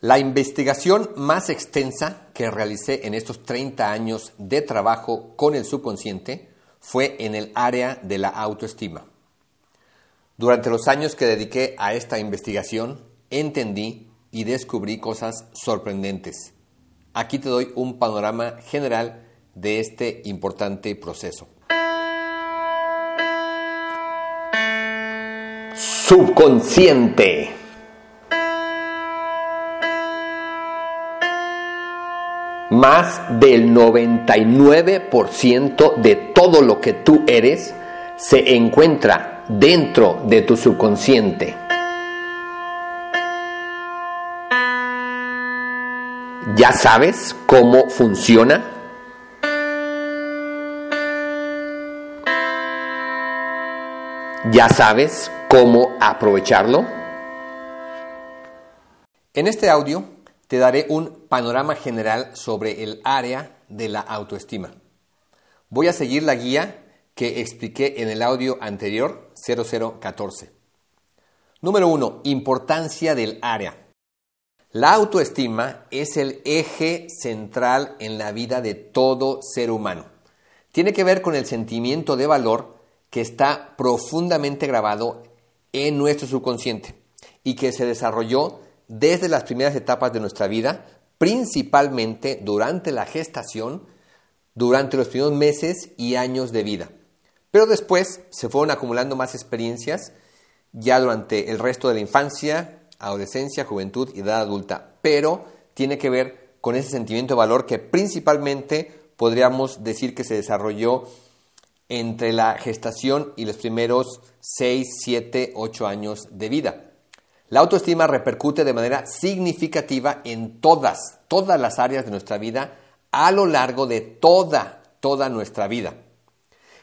La investigación más extensa que realicé en estos 30 años de trabajo con el subconsciente fue en el área de la autoestima. Durante los años que dediqué a esta investigación, entendí y descubrí cosas sorprendentes. Aquí te doy un panorama general de este importante proceso. Subconsciente. Más del 99% de todo lo que tú eres se encuentra dentro de tu subconsciente. ¿Ya sabes cómo funciona? ¿Ya sabes cómo aprovecharlo? En este audio te daré un panorama general sobre el área de la autoestima. Voy a seguir la guía que expliqué en el audio anterior 0014. Número 1. Importancia del área. La autoestima es el eje central en la vida de todo ser humano. Tiene que ver con el sentimiento de valor que está profundamente grabado en nuestro subconsciente y que se desarrolló desde las primeras etapas de nuestra vida, principalmente durante la gestación, durante los primeros meses y años de vida. Pero después se fueron acumulando más experiencias ya durante el resto de la infancia, adolescencia, juventud y edad adulta. Pero tiene que ver con ese sentimiento de valor que principalmente podríamos decir que se desarrolló entre la gestación y los primeros 6, 7, 8 años de vida. La autoestima repercute de manera significativa en todas, todas las áreas de nuestra vida a lo largo de toda, toda nuestra vida.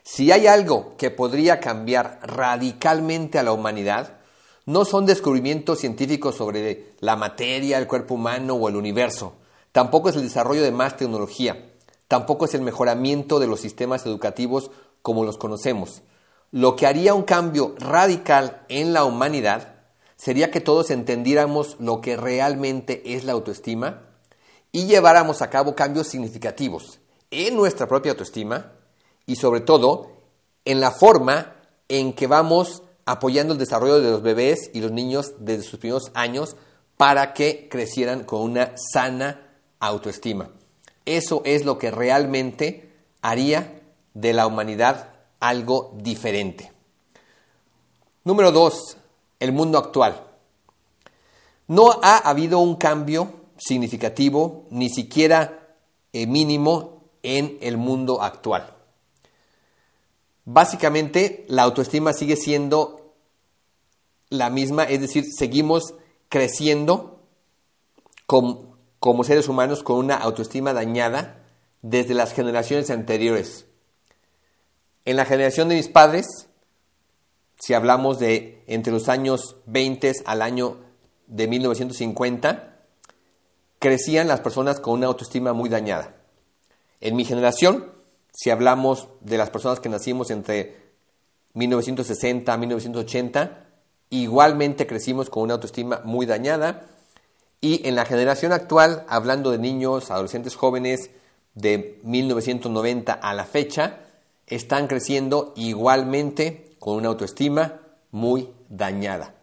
Si hay algo que podría cambiar radicalmente a la humanidad, no son descubrimientos científicos sobre la materia, el cuerpo humano o el universo. Tampoco es el desarrollo de más tecnología. Tampoco es el mejoramiento de los sistemas educativos como los conocemos. Lo que haría un cambio radical en la humanidad sería que todos entendiéramos lo que realmente es la autoestima y lleváramos a cabo cambios significativos en nuestra propia autoestima y sobre todo en la forma en que vamos apoyando el desarrollo de los bebés y los niños desde sus primeros años para que crecieran con una sana autoestima. Eso es lo que realmente haría de la humanidad algo diferente. Número dos, el mundo actual. No ha habido un cambio significativo, ni siquiera eh, mínimo, en el mundo actual. Básicamente, la autoestima sigue siendo la misma, es decir, seguimos creciendo como, como seres humanos con una autoestima dañada desde las generaciones anteriores. En la generación de mis padres, si hablamos de entre los años 20 al año de 1950, crecían las personas con una autoestima muy dañada. En mi generación, si hablamos de las personas que nacimos entre 1960 a 1980, igualmente crecimos con una autoestima muy dañada. Y en la generación actual, hablando de niños, adolescentes jóvenes de 1990 a la fecha, están creciendo igualmente con una autoestima muy dañada.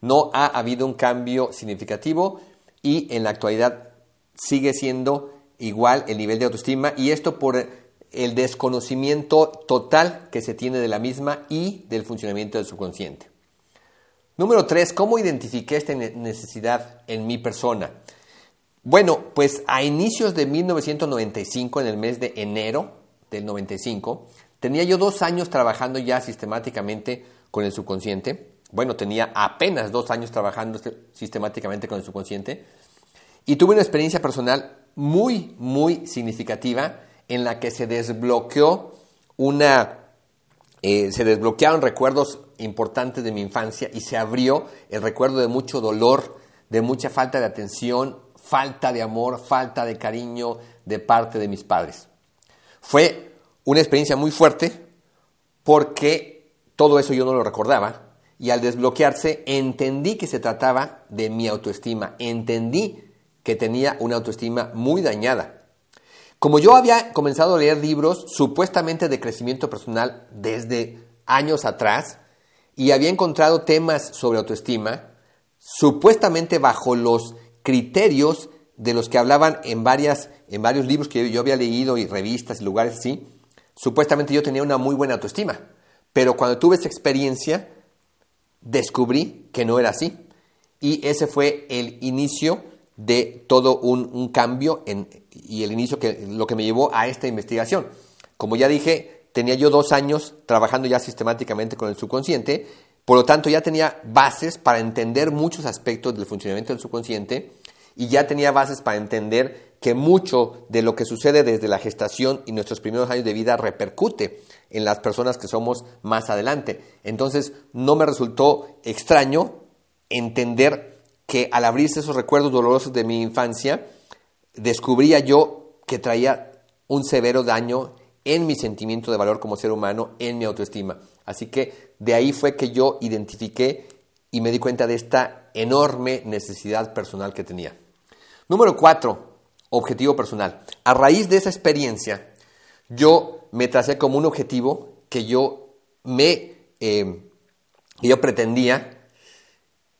No ha habido un cambio significativo y en la actualidad sigue siendo igual el nivel de autoestima y esto por el desconocimiento total que se tiene de la misma y del funcionamiento del subconsciente. Número tres, ¿cómo identifiqué esta necesidad en mi persona? Bueno, pues a inicios de 1995, en el mes de enero del 95, tenía yo dos años trabajando ya sistemáticamente con el subconsciente. Bueno, tenía apenas dos años trabajando sistemáticamente con el subconsciente. Y tuve una experiencia personal muy, muy significativa en la que se desbloqueó una, eh, se desbloquearon recuerdos importantes de mi infancia y se abrió el recuerdo de mucho dolor, de mucha falta de atención, falta de amor, falta de cariño de parte de mis padres. Fue una experiencia muy fuerte porque todo eso yo no lo recordaba y al desbloquearse entendí que se trataba de mi autoestima, entendí que tenía una autoestima muy dañada. Como yo había comenzado a leer libros supuestamente de crecimiento personal desde años atrás y había encontrado temas sobre autoestima, supuestamente bajo los criterios de los que hablaban en, varias, en varios libros que yo había leído y revistas y lugares así, supuestamente yo tenía una muy buena autoestima. Pero cuando tuve esa experiencia, descubrí que no era así. Y ese fue el inicio de todo un, cambio y el inicio que lo que me llevó a esta investigación. Como ya dije, tenía yo dos años trabajando ya sistemáticamente con el subconsciente, por lo tanto ya tenía bases para entender muchos aspectos del funcionamiento del subconsciente y ya tenía bases para entender que mucho de lo que sucede desde la gestación y nuestros primeros años de vida repercute en las personas que somos más adelante. Entonces no me resultó extraño entender que al abrirse esos recuerdos dolorosos de mi infancia, descubría yo que traía un severo daño en mi sentimiento de valor como ser humano, en mi autoestima. Así que de ahí fue que yo identifiqué y me di cuenta de esta enorme necesidad personal que tenía. Número cuatro, objetivo personal. A raíz de esa experiencia, yo me tracé como un objetivo que yo me, eh, yo pretendía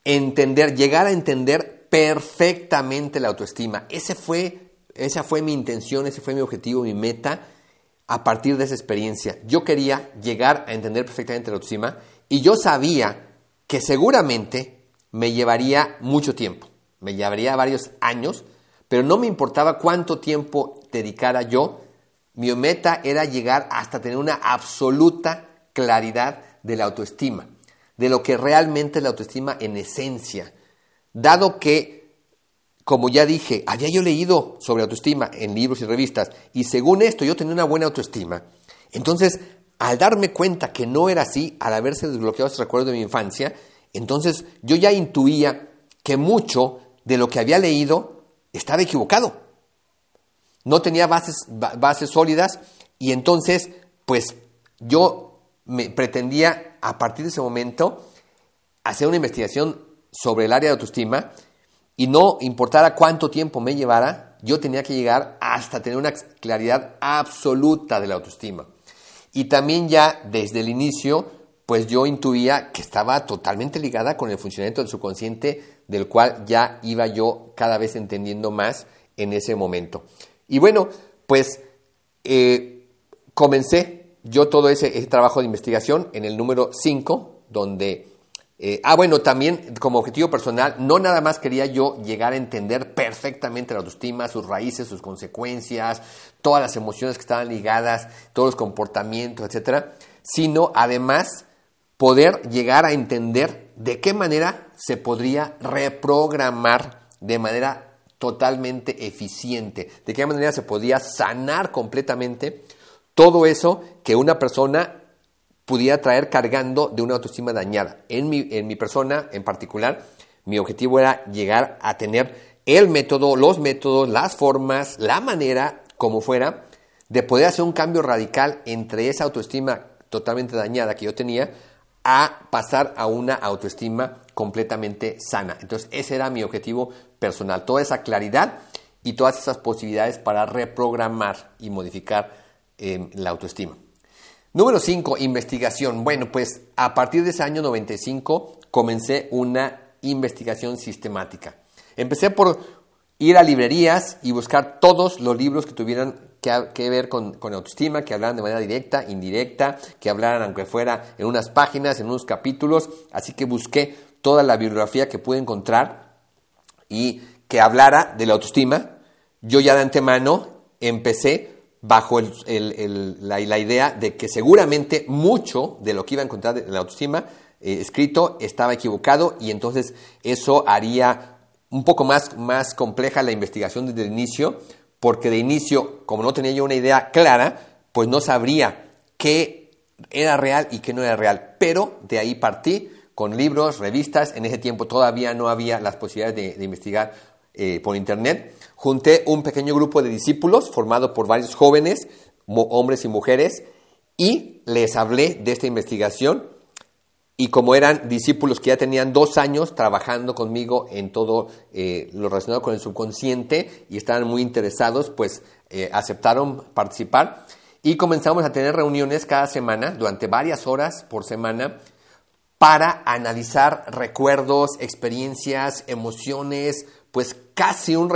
entender, llegar a entender perfectamente la autoestima. Ese fue, esa fue mi intención, ese fue mi objetivo, mi meta a partir de esa experiencia. Yo quería llegar a entender perfectamente la autoestima y yo sabía que seguramente me llevaría mucho tiempo, me llevaría varios años, pero no me importaba cuánto tiempo dedicara yo mi meta era llegar hasta tener una absoluta claridad de la autoestima, de lo que realmente es la autoestima en esencia. Dado que, como ya dije, había yo leído sobre autoestima en libros y revistas, y según esto yo tenía una buena autoestima, entonces, al darme cuenta que no era así, al haberse desbloqueado ese recuerdo de mi infancia, entonces yo ya intuía que mucho de lo que había leído estaba equivocado no tenía bases, sólidas y entonces, pues yo me pretendía a partir de ese momento hacer una investigación sobre el área de autoestima y no importara cuánto tiempo me llevara, yo tenía que llegar hasta tener una claridad absoluta de la autoestima. Y también ya desde el inicio, pues yo intuía que estaba totalmente ligada con el funcionamiento del subconsciente, del cual ya iba yo cada vez entendiendo más en ese momento. Y bueno, pues eh, comencé yo todo ese, trabajo de investigación en el número 5, donde... Eh, ah, bueno, también como objetivo personal, no nada más quería yo llegar a entender perfectamente la autoestima, sus raíces, sus consecuencias, todas las emociones que estaban ligadas, todos los comportamientos, etcétera, sino además poder llegar a entender de qué manera se podría reprogramar de manera totalmente eficiente, de qué manera se podía sanar completamente todo eso que una persona pudiera traer cargando de una autoestima dañada. En mi, en mi persona en particular, mi objetivo era llegar a tener el método, los métodos, las formas, la manera, como fuera, de poder hacer un cambio radical entre esa autoestima totalmente dañada que yo tenía a pasar a una autoestima completamente sana. Entonces, ese era mi objetivo personal, toda esa claridad y todas esas posibilidades para reprogramar y modificar em, la autoestima. Número 5, investigación. Bueno, pues a partir de ese año 95 comencé una investigación sistemática. Empecé por ir a librerías y buscar todos los libros que tuvieran que, ver con, con, autoestima, que hablaran de manera directa, indirecta, que hablaran aunque fuera en unas páginas, en unos capítulos. Así que busqué toda la bibliografía que pude encontrar y que hablara de la autoestima, yo ya de antemano empecé bajo la, idea de que seguramente mucho de lo que iba a encontrar en la autoestima eh, escrito estaba equivocado y entonces eso haría un poco más, más compleja la investigación desde el inicio, porque de inicio, como no tenía yo una idea clara, pues no sabría qué era real y qué no era real. Pero de ahí partí con libros, revistas. En ese tiempo todavía no había las posibilidades de, investigar eh, por Internet. Junté un pequeño grupo de discípulos formado por varios jóvenes, hombres y mujeres, y les hablé de esta investigación y como eran discípulos que ya tenían dos años trabajando conmigo en todo eh, lo relacionado con el subconsciente y estaban muy interesados, pues eh, aceptaron participar y comenzamos a tener reuniones cada semana, durante varias horas por semana, para analizar recuerdos, experiencias, emociones, pues casi un,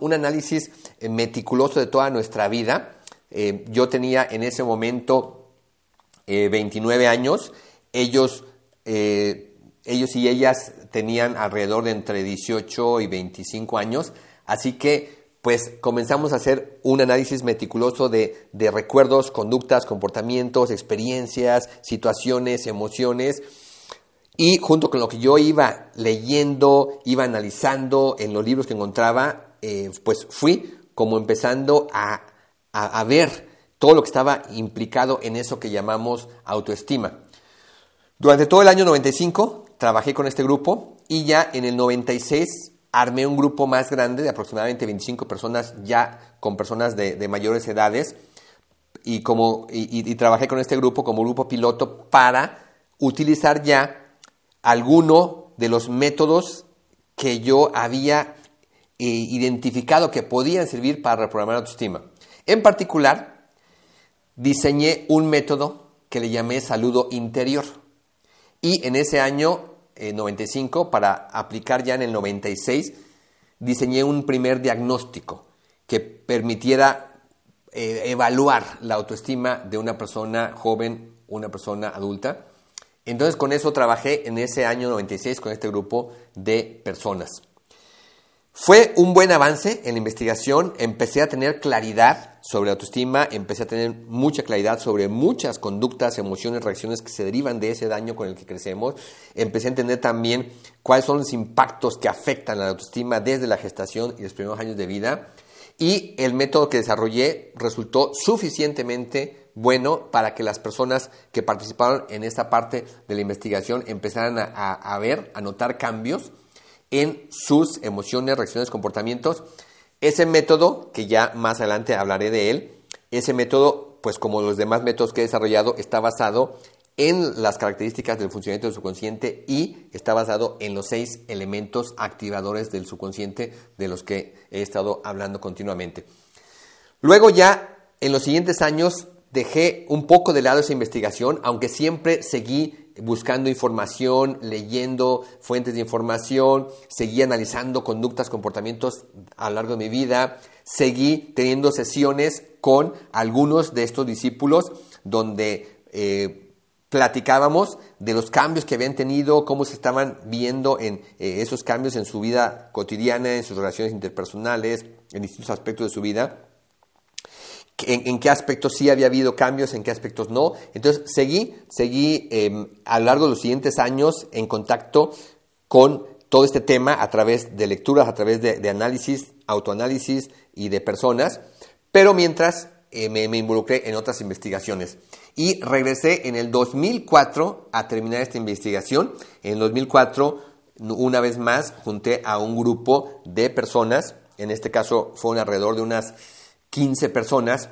un, análisis eh, meticuloso de toda nuestra vida. yo tenía en ese momento 29 años ellos, eh, ellos y ellas tenían alrededor de entre 18 y 25 años, así que pues comenzamos a hacer un análisis meticuloso de, de recuerdos, conductas, comportamientos, experiencias, situaciones, emociones. Y junto con lo que yo iba leyendo, iba analizando en los libros que encontraba, eh, pues fui como empezando a, a, ver todo lo que estaba implicado en eso que llamamos autoestima. Durante todo el año 95 trabajé con este grupo y ya en el 96 armé un grupo más grande de aproximadamente 25 personas ya con personas de, mayores edades y, como, y, trabajé con este grupo como grupo piloto para utilizar ya alguno de los métodos que yo había eh, identificado que podían servir para reprogramar autoestima. En particular, diseñé un método que le llamé saludo interior. Y en ese año 95, eh, para aplicar ya en el 96, diseñé un primer diagnóstico que permitiera eh, evaluar la autoestima de una persona joven, una persona adulta. Entonces con eso trabajé en ese año 96 con este grupo de personas. Fue un buen avance en la investigación, empecé a tener claridad sobre autoestima, empecé a tener mucha claridad sobre muchas conductas, emociones, reacciones que se derivan de ese daño con el que crecemos, empecé a entender también cuáles son los impactos que afectan a la autoestima desde la gestación y los primeros años de vida, y el método que desarrollé resultó suficientemente bueno para que las personas que participaron en esta parte de la investigación empezaran a, a ver, a notar cambios en sus emociones, reacciones, comportamientos. Ese método, que ya más adelante hablaré de él, ese método, pues como los demás métodos que he desarrollado, está basado en las características del funcionamiento del subconsciente y está basado en los seis elementos activadores del subconsciente de los que he estado hablando continuamente. Luego ya, en los siguientes años, dejé un poco de lado esa investigación, aunque siempre seguí buscando información, leyendo fuentes de información, seguí analizando conductas, comportamientos a lo largo de mi vida, seguí teniendo sesiones con algunos de estos discípulos donde eh, platicábamos de los cambios que habían tenido, cómo se estaban viendo en eh, esos cambios en su vida cotidiana, en sus relaciones interpersonales, en distintos aspectos de su vida en, qué aspectos sí había habido cambios, en qué aspectos no. Entonces seguí, seguí em, a lo largo de los siguientes años en contacto con todo este tema a través de lecturas, a través de, análisis, autoanálisis y de personas, pero mientras eh, me, me, involucré en otras investigaciones. Y regresé en el 2004 a terminar esta investigación. En el 2004, una vez más, junté a un grupo de personas, en este caso fueron alrededor de unas 15 personas,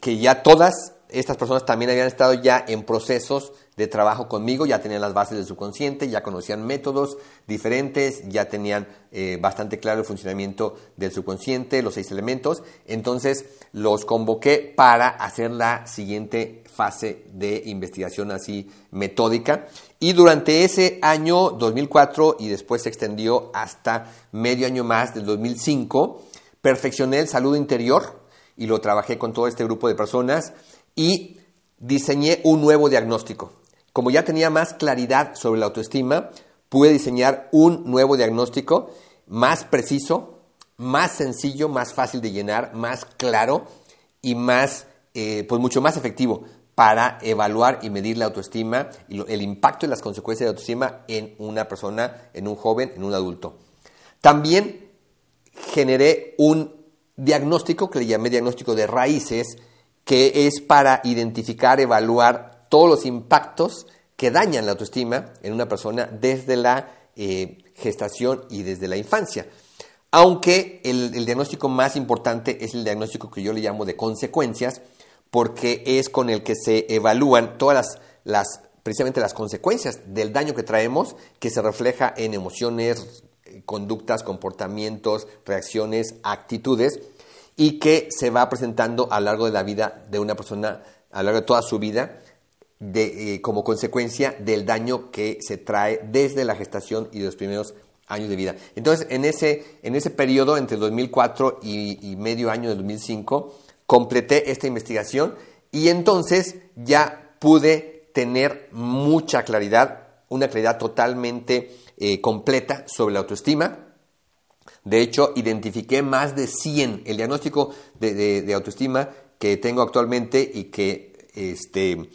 que ya todas estas personas también habían estado ya en procesos de trabajo conmigo, ya tenían las bases del subconsciente, ya conocían métodos diferentes, ya tenían eh, bastante claro el funcionamiento del subconsciente, los seis elementos. Entonces los convoqué para hacer la siguiente fase de investigación así metódica. Y durante ese año 2004 y después se extendió hasta medio año más del 2005, perfeccioné el saludo interior y lo trabajé con todo este grupo de personas y diseñé un nuevo diagnóstico. Como ya tenía más claridad sobre la autoestima, pude diseñar un nuevo diagnóstico más preciso, más sencillo, más fácil de llenar, más claro y más, eh, pues mucho más efectivo para evaluar y medir la autoestima y el impacto y las consecuencias de la autoestima en una persona, en un joven, en un adulto. También generé un diagnóstico que le llamé diagnóstico de raíces, que es para identificar, evaluar todos los impactos que dañan la autoestima en una persona desde la eh, gestación y desde la infancia. Aunque el, diagnóstico más importante es el diagnóstico que yo le llamo de consecuencias, porque es con el que se evalúan todas las, precisamente las consecuencias del daño que traemos, que se refleja en emociones, conductas, comportamientos, reacciones, actitudes, y que se va presentando a lo largo de la vida de una persona, a lo largo de toda su vida, de, eh, como consecuencia del daño que se trae desde la gestación y los primeros años de vida. Entonces, en ese, en ese periodo, entre el 2004 y, y medio año del 2005, completé esta investigación y entonces ya pude tener mucha claridad, una claridad totalmente eh, completa sobre la autoestima. De hecho, identifiqué más de 100, el diagnóstico de, autoestima que tengo actualmente y que este,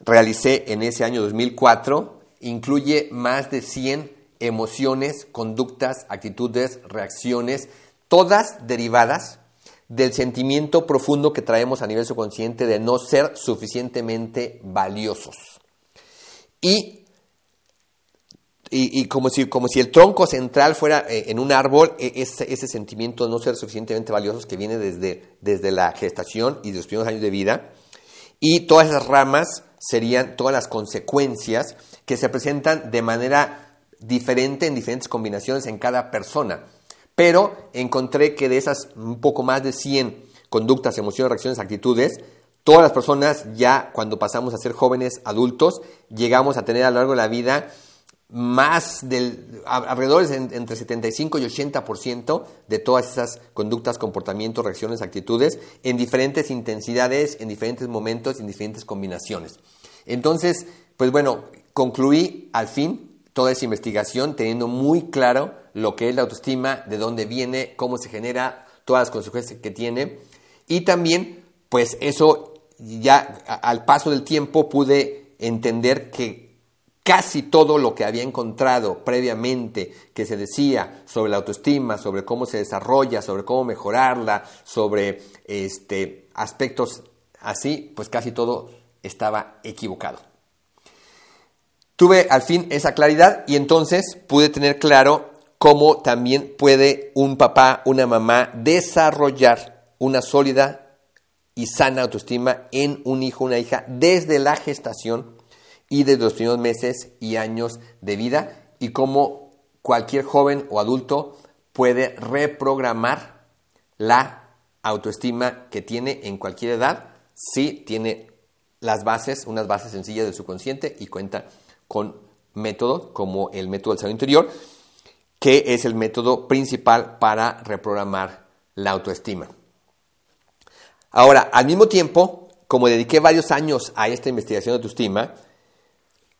realicé en ese año 2004, incluye más de 100 emociones, conductas, actitudes, reacciones, todas derivadas del sentimiento profundo que traemos a nivel subconsciente de no ser suficientemente valiosos. Y, y, como, si, como si el tronco central fuera eh, en un árbol, e, ese, ese, sentimiento de no ser suficientemente valiosos que viene desde, desde la gestación y de los primeros años de vida, y todas esas ramas serían todas las consecuencias que se presentan de manera diferente en diferentes combinaciones en cada persona. Pero encontré que de esas un poco más de 100 conductas, emociones, reacciones, actitudes, todas las personas ya cuando pasamos a ser jóvenes adultos, llegamos a tener a lo largo de la vida más del alrededor entre 75 y 80% de todas esas conductas, comportamientos, reacciones, actitudes en diferentes intensidades, en diferentes momentos, en diferentes combinaciones. Entonces, pues bueno, concluí al fin toda esa investigación teniendo muy claro lo que es la autoestima, de dónde viene, cómo se genera, todas las consecuencias que tiene. Y también, pues eso ya al paso del tiempo pude entender que casi todo lo que había encontrado previamente que se decía sobre la autoestima, sobre cómo se desarrolla, sobre cómo mejorarla, sobre este, aspectos así, pues casi todo estaba equivocado. Tuve al fin esa claridad y entonces pude tener claro cómo también puede un papá, una mamá desarrollar una sólida y sana autoestima en un hijo, una hija, desde la gestación y desde los primeros meses y años de vida y cómo cualquier joven o adulto puede reprogramar la autoestima que tiene en cualquier edad si tiene las bases, unas bases sencillas de su consciente y cuenta con métodos como el método del salud interior, que es el método principal para reprogramar la autoestima. Ahora, al mismo tiempo, como dediqué varios años a esta investigación de autoestima,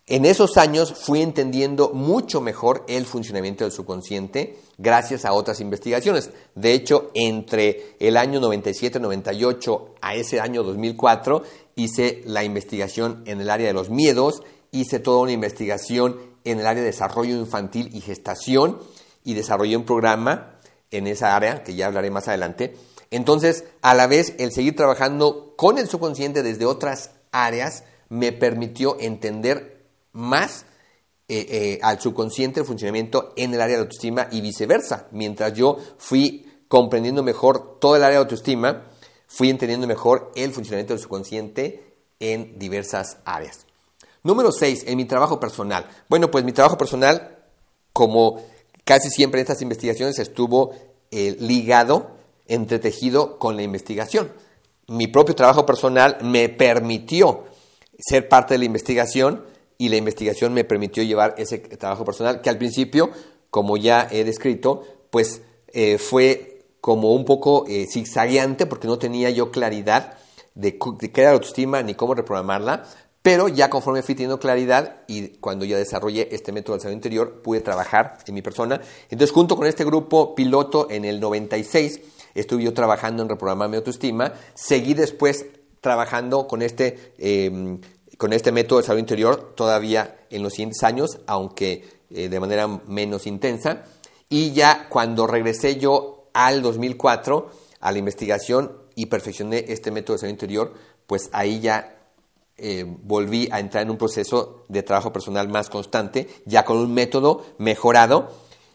en esos años fui entendiendo mucho mejor el funcionamiento del subconsciente gracias a otras investigaciones. De hecho, entre el año 97-98 a ese año 2004 hice la investigación en el área de los miedos hice toda una investigación en el área de desarrollo infantil y gestación y desarrollé un programa en esa área, que ya hablaré más adelante. Entonces, a la vez, el seguir trabajando con el subconsciente desde otras áreas me permitió entender más eh, eh, al subconsciente el funcionamiento en el área de autoestima y viceversa. Mientras yo fui comprendiendo mejor todo el área de autoestima, fui entendiendo mejor el funcionamiento del subconsciente en diversas áreas. Número 6, en mi trabajo personal. Bueno, pues mi trabajo personal, como casi siempre en estas investigaciones, estuvo eh, ligado, entretejido con la investigación. Mi propio trabajo personal me permitió ser parte de la investigación y la investigación me permitió llevar ese trabajo personal que al principio, como ya he descrito, pues eh, fue como un poco eh, zigzagueante porque no tenía yo claridad de, de qué era la autoestima ni cómo reprogramarla, pero ya conforme fui teniendo claridad y cuando ya desarrollé este método del salud interior, pude trabajar en mi persona. Entonces, junto con este grupo piloto en el 96, estuve yo trabajando en reprogramar mi autoestima. Seguí después trabajando con este, em, con este método de salud interior todavía en los siguientes años, aunque eh, de manera menos intensa. Y ya cuando regresé yo al 2004 a la investigación y perfeccioné este método de salud interior, pues ahí ya eh, volví a entrar en un proceso de trabajo personal más constante, ya con un método mejorado,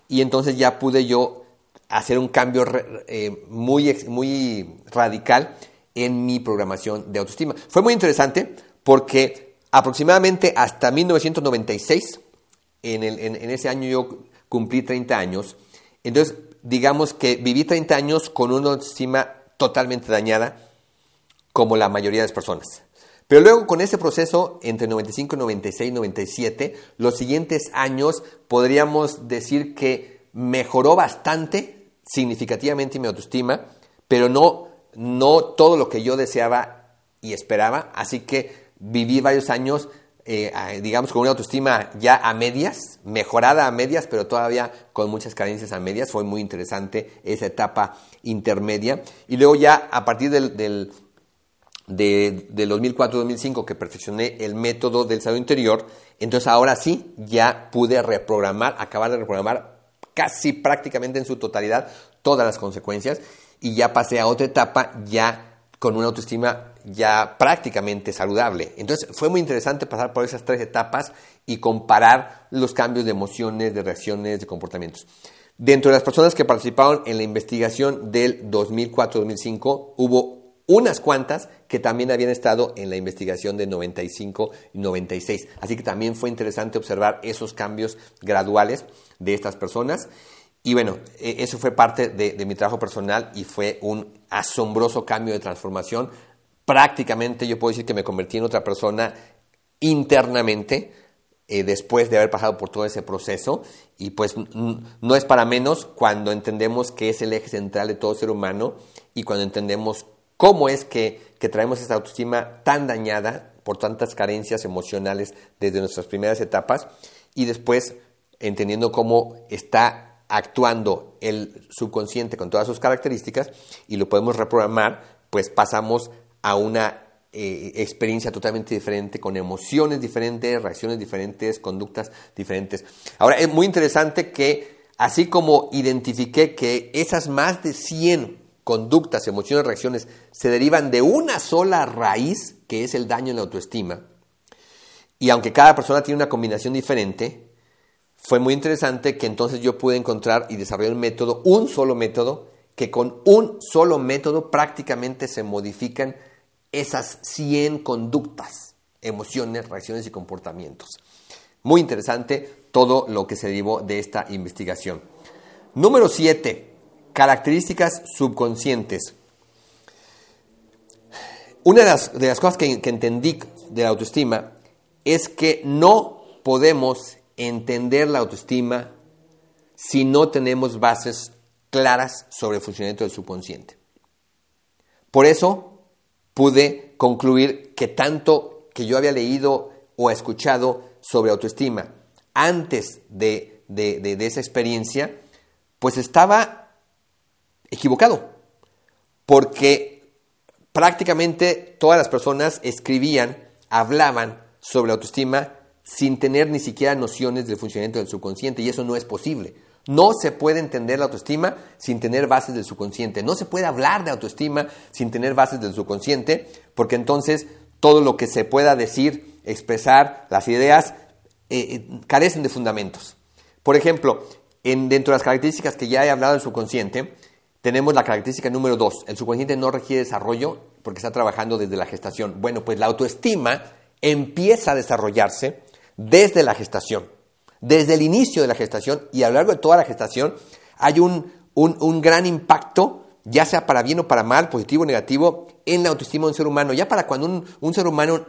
y entonces ya pude yo hacer un cambio eh, muy, muy radical en mi programación de autoestima. Fue muy interesante porque aproximadamente hasta 1996, en, en, ese año yo cumplí 30 años, entonces digamos que viví 30 años con una autoestima totalmente dañada, como la mayoría de las personas. Pero luego con ese proceso, entre 95, 96, 97, los siguientes años podríamos decir que mejoró bastante, significativamente mi autoestima, pero no, no todo lo que yo deseaba y esperaba. Así que viví varios años, eh, digamos, con una autoestima ya a medias, mejorada a medias, pero todavía con muchas carencias a medias. Fue muy interesante esa etapa intermedia. Y luego ya a partir del, del de, 2004-2005 que perfeccioné el método del salud interior, entonces ahora sí ya pude reprogramar, acabar de reprogramar casi prácticamente en su totalidad todas las consecuencias y ya pasé a otra etapa ya con una autoestima ya prácticamente saludable. Entonces fue muy interesante pasar por esas tres etapas y comparar los cambios de emociones, de reacciones, de comportamientos. Dentro de las personas que participaron en la investigación del 2004-2005 hubo unas cuantas que también habían estado en la investigación de 95 y 96. Así que también fue interesante observar esos cambios graduales de estas personas. Y bueno, e, eso fue parte de, mi trabajo personal y fue un asombroso cambio de transformación. Prácticamente yo puedo decir que me convertí en otra persona internamente eh, después de haber pasado por todo ese proceso. Y pues no es para menos cuando entendemos que es el eje central de todo ser humano y cuando entendemos cómo es que, traemos esa autoestima tan dañada por tantas carencias emocionales desde nuestras primeras etapas y después entendiendo cómo está actuando el subconsciente con todas sus características y lo podemos reprogramar, pues pasamos a una eh, experiencia totalmente diferente, con emociones diferentes, reacciones diferentes, conductas diferentes. Ahora, es muy interesante que así como identifiqué que esas más de 100 conductas, emociones, reacciones se derivan de una sola raíz, que es el daño en la autoestima. Y aunque cada persona tiene una combinación diferente, fue muy interesante que entonces yo pude encontrar y desarrollar un método, un solo método, que con un solo método prácticamente se modifican esas 100 conductas, emociones, reacciones y comportamientos. Muy interesante todo lo que se derivó de esta investigación. Número 7 características subconscientes. Una de las, cosas que, que entendí de la autoestima es que no podemos entender la autoestima si no tenemos bases claras sobre el funcionamiento del subconsciente. Por eso pude concluir que tanto que yo había leído o escuchado sobre autoestima antes de, de esa experiencia, pues estaba equivocado, porque prácticamente todas las personas escribían, hablaban sobre autoestima sin tener ni siquiera nociones del funcionamiento del subconsciente y eso no es posible. No se puede entender la autoestima sin tener bases del subconsciente. No se puede hablar de autoestima sin tener bases del subconsciente, porque entonces todo lo que se pueda decir, expresar, las ideas, eh, eh, carecen de fundamentos. Por ejemplo, en, dentro de las características que ya he hablado del subconsciente, tenemos la característica número dos, el subconsciente no requiere desarrollo porque está trabajando desde la gestación. Bueno, pues la autoestima empieza a desarrollarse desde la gestación, desde el inicio de la gestación y a lo largo de toda la gestación hay un, gran impacto, ya sea para bien o para mal, positivo o negativo, en la autoestima de un ser humano. Ya para cuando un, ser humano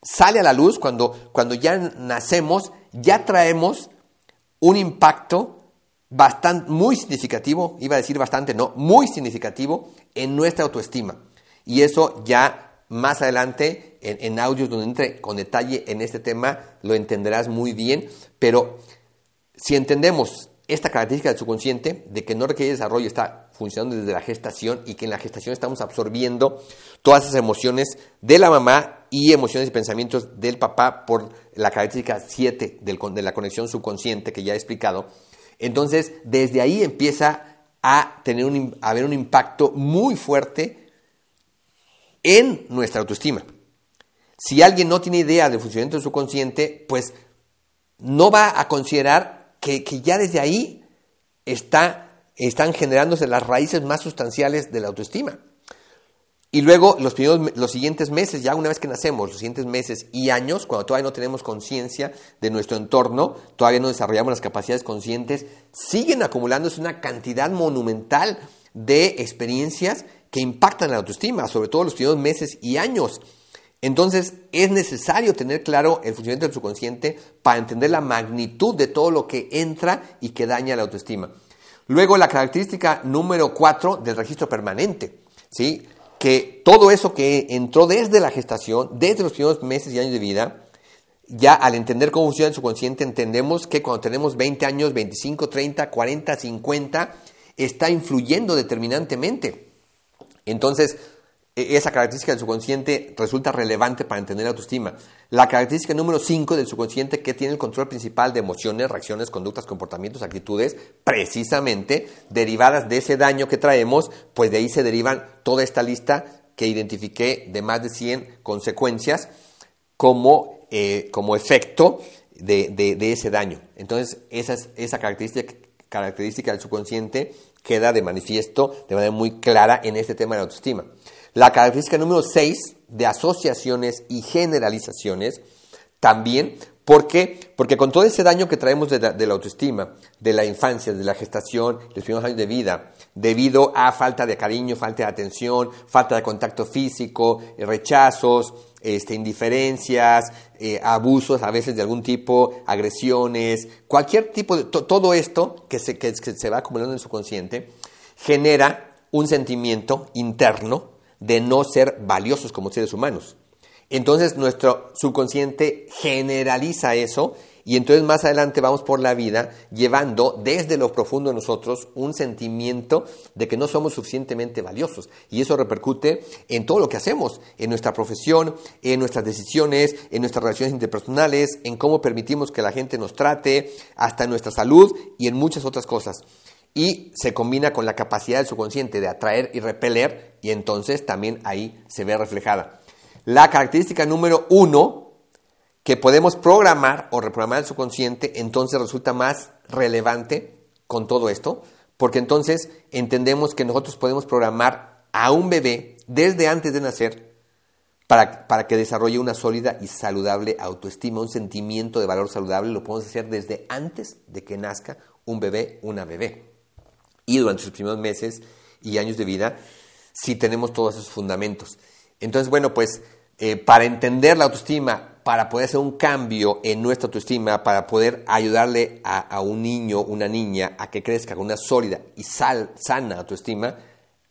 sale a la luz, cuando, cuando ya nacemos, ya traemos un impacto bastante, muy significativo, iba a decir bastante, no, muy significativo en nuestra autoestima. Y eso ya más adelante, en, audios donde entre con detalle en este tema, lo entenderás muy bien, pero si entendemos esta característica del subconsciente, de que no requiere desarrollo, está funcionando desde la gestación y que en la gestación estamos absorbiendo todas esas emociones de la mamá y emociones y pensamientos del papá por la característica 7 de la conexión subconsciente que ya he explicado, entonces, desde ahí empieza a, tener un, haber un impacto muy fuerte en nuestra autoestima. Si alguien no tiene idea del funcionamiento de su consciente, pues no va a considerar que, ya desde ahí está, están generándose las raíces más sustanciales de la autoestima. Y luego los, primeros, los siguientes meses, ya una vez que nacemos, los siguientes meses y años, cuando todavía no tenemos conciencia de nuestro entorno, todavía no desarrollamos las capacidades conscientes, siguen acumulándose una cantidad monumental de experiencias que impactan la autoestima, sobre todo los primeros meses y años. Entonces es necesario tener claro el funcionamiento del subconsciente para entender la magnitud de todo lo que entra y que daña la autoestima. Luego la característica número cuatro del registro permanente, ¿sí? que todo eso que entró desde la gestación, desde los primeros meses y años de vida, ya al entender cómo funciona el subconsciente, entendemos que cuando tenemos 20 años, 25, 30, 40, 50, está influyendo determinantemente. Entonces, e-, esa característica del subconsciente resulta relevante para entender la autoestima. La característica número 5 del subconsciente que tiene el control principal de emociones, reacciones, conductas, comportamientos, actitudes, precisamente derivadas de ese daño que traemos, pues de ahí se derivan toda esta lista que identifiqué de más de 100 consecuencias como, eh, como efecto de, ese daño. Entonces, esa, esa característica, característica del subconsciente queda de manifiesto de manera muy clara en este tema de la autoestima. La característica número 6 de asociaciones y generalizaciones también, ¿por qué? Porque con todo ese daño que traemos de la, autoestima, de la infancia, de la gestación, de los primeros años de vida, debido a falta de cariño, falta de atención, falta de contacto físico, eh, rechazos, este, indiferencias, eh, abusos a veces de algún tipo, agresiones, cualquier tipo de... todo esto que se, que se va acumulando en su consciente genera un sentimiento interno de no ser valiosos como seres humanos. Entonces nuestro subconsciente generaliza eso y entonces más adelante vamos por la vida llevando desde lo profundo de nosotros un sentimiento de que no somos suficientemente valiosos. Y eso repercute en todo lo que hacemos, en nuestra profesión, en nuestras decisiones, en nuestras relaciones interpersonales, en cómo permitimos que la gente nos trate, hasta en nuestra salud y en muchas otras cosas y se combina con la capacidad del subconsciente de atraer y repeler y entonces también ahí se ve reflejada. La característica número uno que podemos programar o reprogramar el subconsciente entonces resulta más relevante con todo esto porque entonces entendemos que nosotros podemos programar a un bebé desde antes de nacer para, para, que desarrolle una sólida y saludable autoestima, un sentimiento de valor saludable, lo podemos hacer desde antes de que nazca un bebé, una bebé y durante sus primeros meses y años de vida si tenemos todos esos fundamentos. Entonces, bueno, pues eh, para entender la autoestima, para poder hacer un cambio en nuestra autoestima, para poder ayudarle a, un niño, una niña, a que crezca con una sólida y sana autoestima,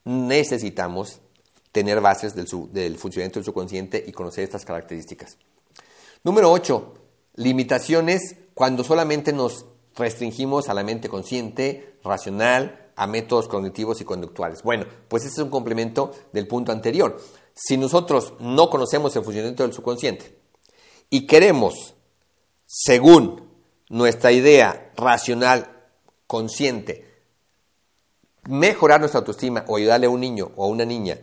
necesitamos tener bases del, funcionamiento del subconsciente y conocer estas características. Número 8. Limitaciones cuando solamente nos restringimos a la mente consciente, racional, a métodos cognitivos y conductuales. Bueno, pues ese es un complemento del punto anterior. Si nosotros no conocemos el funcionamiento del subconsciente y queremos, según nuestra idea racional, consciente, mejorar nuestra autoestima o ayudarle a un niño o a una niña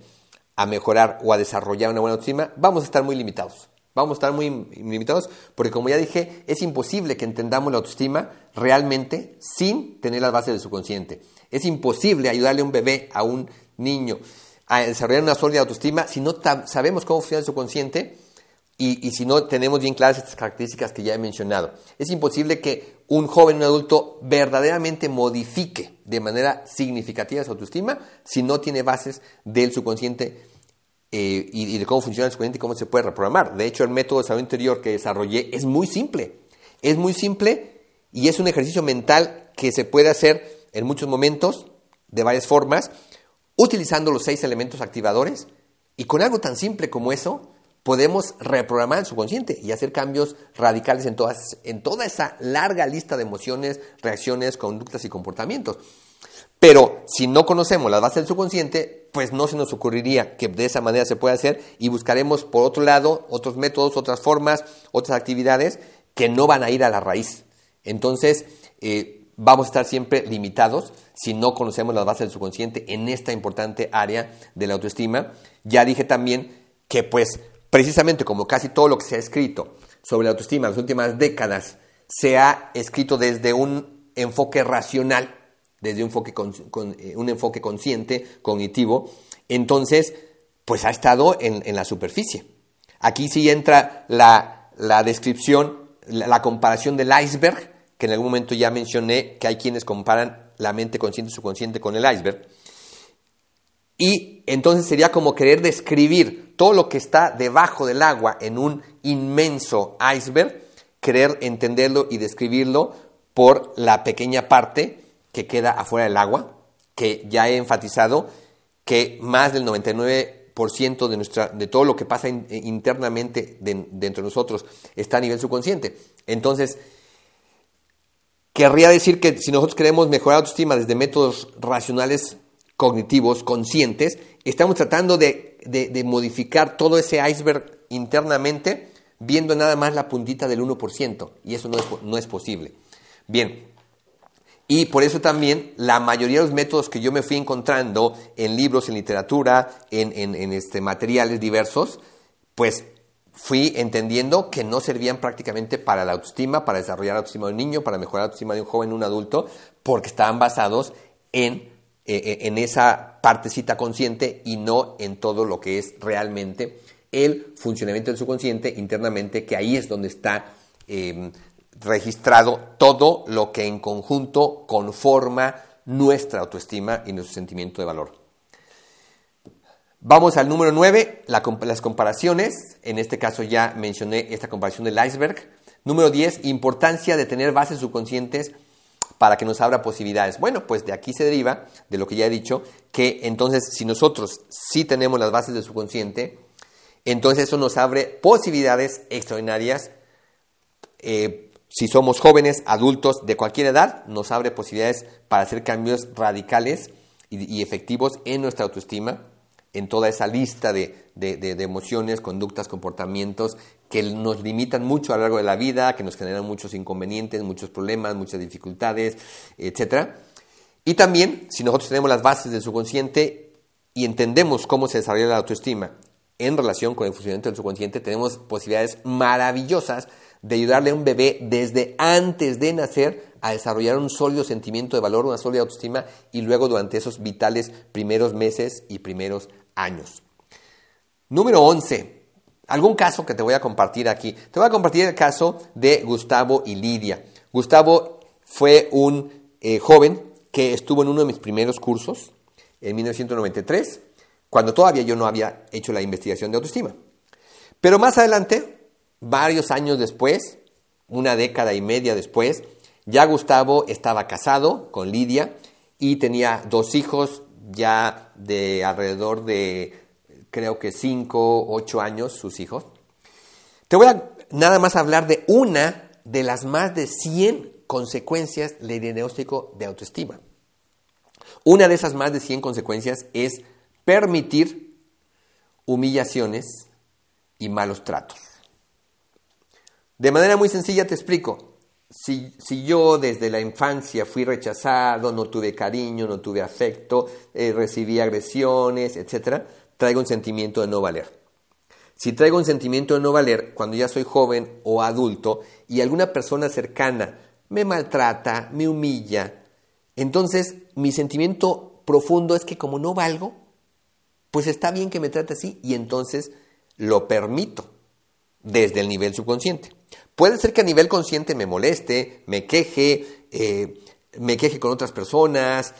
a mejorar o a desarrollar una buena autoestima, vamos a estar muy limitados. Vamos a estar muy limitados porque, como ya dije, es imposible que entendamos la autoestima realmente sin tener las bases del subconsciente. Es imposible ayudarle a un bebé, a un niño, a desarrollar una sólida autoestima si no sabemos cómo funciona el subconsciente y, y, si no tenemos bien claras estas características que ya he mencionado. Es imposible que un joven, un adulto, verdaderamente modifique de manera significativa su autoestima si no tiene bases del subconsciente eh, y, de cómo funciona el subconsciente y cómo se puede reprogramar. De hecho, el método de salud interior que desarrollé es muy simple. Es muy simple y es un ejercicio mental que se puede hacer en muchos momentos, de varias formas, utilizando los seis elementos activadores. Y con algo tan simple como eso, podemos reprogramar el subconsciente y hacer cambios radicales en, todas, en toda esa larga lista de emociones, reacciones, conductas y comportamientos. Pero si no conocemos la base del subconsciente, pues no se nos ocurriría que de esa manera se pueda hacer y buscaremos por otro lado otros métodos, otras formas, otras actividades que no van a ir a la raíz. Entonces, eh, vamos a estar siempre limitados si no conocemos la base del subconsciente en esta importante área de la autoestima. Ya dije también que pues precisamente como casi todo lo que se ha escrito sobre la autoestima en las últimas décadas se ha escrito desde un enfoque racional desde un enfoque, eh, un enfoque consciente, cognitivo. Entonces, pues ha estado en, la superficie. Aquí sí entra la, descripción, la, comparación del iceberg, que en algún momento ya mencioné que hay quienes comparan la mente consciente y subconsciente con el iceberg. Y entonces sería como querer describir todo lo que está debajo del agua en un inmenso iceberg, querer entenderlo y describirlo por la pequeña parte que queda afuera del agua, que ya he enfatizado que más del 99 de, nuestra, de todo lo que pasa internamente dentro de nosotros está a nivel subconsciente. Entonces, querría decir que si nosotros queremos mejorar autoestima desde métodos racionales, cognitivos, conscientes, estamos tratando de, modificar todo ese iceberg internamente viendo nada más la puntita del 1%, y eso no es, no es posible. Bien, y por eso también la mayoría de los métodos que yo me fui encontrando en libros, en literatura, en, este, materiales diversos, pues fui entendiendo que no servían prácticamente para la autoestima, para desarrollar la autoestima de un niño, para mejorar la autoestima de un joven, un adulto, porque estaban basados en, e, e, en esa partecita consciente y no en todo lo que es realmente el funcionamiento del subconsciente internamente, que ahí es donde está em, registrado todo lo que en conjunto conforma nuestra autoestima y nuestro sentimiento de valor. Vamos al número 9, las comparaciones. En este caso ya mencioné esta comparación del iceberg. Número 10, importancia de tener bases subconscientes para que nos abra posibilidades. Bueno, pues de aquí se deriva, de lo que ya he dicho, que entonces si nosotros sí tenemos las bases del subconsciente, entonces eso nos abre posibilidades extraordinarias eh, si somos jóvenes, adultos, de cualquier edad, nos abre posibilidades para hacer cambios radicales y, efectivos en nuestra autoestima, en toda esa lista de, emociones, conductas, comportamientos que nos limitan mucho a lo largo de la vida, que nos generan muchos inconvenientes, muchos problemas, muchas dificultades, etc. Y también, si nosotros tenemos las bases del subconsciente y entendemos cómo se desarrolla la autoestima en relación con el funcionamiento del subconsciente, tenemos posibilidades maravillosas de ayudarle a un bebé desde antes de nacer a desarrollar un sólido sentimiento de valor, una sólida autoestima y luego durante esos vitales primeros meses y primeros años. Número 11. Algún caso que te voy a compartir aquí. Te voy a compartir el caso de Gustavo y Lidia. Gustavo fue un eh, joven que estuvo en uno de mis primeros cursos en 1993, cuando todavía yo no había hecho la investigación de autoestima. Pero más adelante Varios años después, una década y media después, ya Gustavo estaba casado con Lidia y tenía dos hijos ya de alrededor de, creo que cinco, ocho años, sus hijos. Te voy a nada más hablar de una de las más de 100 consecuencias del diagnóstico de autoestima. Una de esas más de 100 consecuencias es permitir humillaciones y malos tratos. De manera muy sencilla te explico. Si, yo desde la infancia fui rechazado, no tuve cariño, no tuve afecto, eh, recibí agresiones, etc., traigo un sentimiento de no valer. Si traigo un sentimiento de no valer cuando ya soy joven o adulto y alguna persona cercana me maltrata, me humilla, entonces mi sentimiento profundo es que como no valgo, pues está bien que me trate así y entonces lo permito desde el nivel subconsciente. Puede ser que a nivel consciente me moleste, me queje, eh, me queje con otras personas,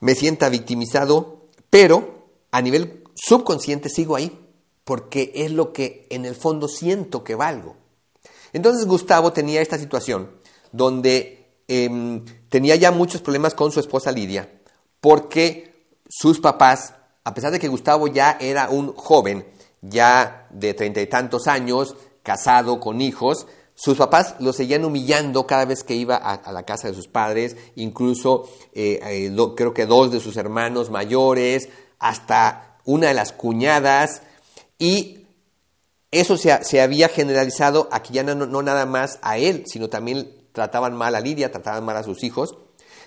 me sienta victimizado, pero a nivel subconsciente sigo ahí, porque es lo que en el fondo siento que valgo. Entonces Gustavo tenía esta situación donde em, tenía ya muchos problemas con su esposa Lidia, porque sus papás, a pesar de que Gustavo ya era un joven, ya de treinta y tantos años, casado, con hijos, sus papás lo seguían humillando cada vez que iba a, la casa de sus padres, incluso eh, eh, creo que dos de sus hermanos mayores, hasta una de las cuñadas, y eso se, había generalizado aquí ya no, no, nada más a él, sino también trataban mal a Lidia, trataban mal a sus hijos.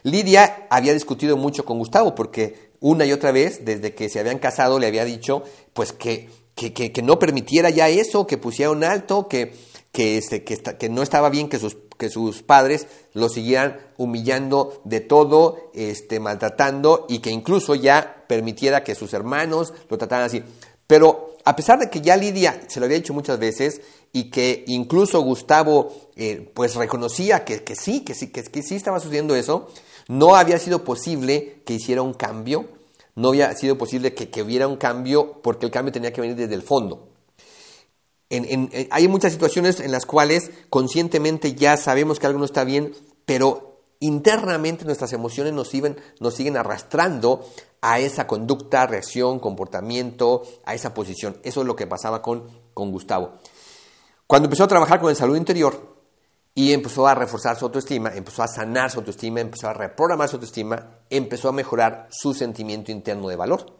Lidia había discutido mucho con Gustavo porque una y otra vez, desde que se habían casado, le había dicho pues que que, no permitiera ya eso, que pusiera un alto, que, que, este, que, que, no estaba bien que sus, que sus padres lo siguieran humillando de todo, este, maltratando y que incluso ya permitiera que sus hermanos lo trataran así. Pero a pesar de que ya Lidia se lo había dicho muchas veces y que incluso Gustavo eh, pues reconocía que, sí, que sí, que, sí estaba sucediendo eso, no había sido posible que hiciera un cambio, no había sido posible que, hubiera un cambio porque el cambio tenía que venir desde el fondo. Eh, hay muchas situaciones en las cuales conscientemente ya sabemos que algo no está bien, pero internamente nuestras emociones nos siguen, nos siguen arrastrando a esa conducta, reacción, comportamiento, a esa posición. Eso es lo que pasaba con, con Gustavo. Cuando empezó a trabajar con el salud interior y empezó a reforzar su autoestima, empezó a sanar su autoestima, empezó a reprogramar su autoestima, empezó a mejorar su sentimiento interno de valor.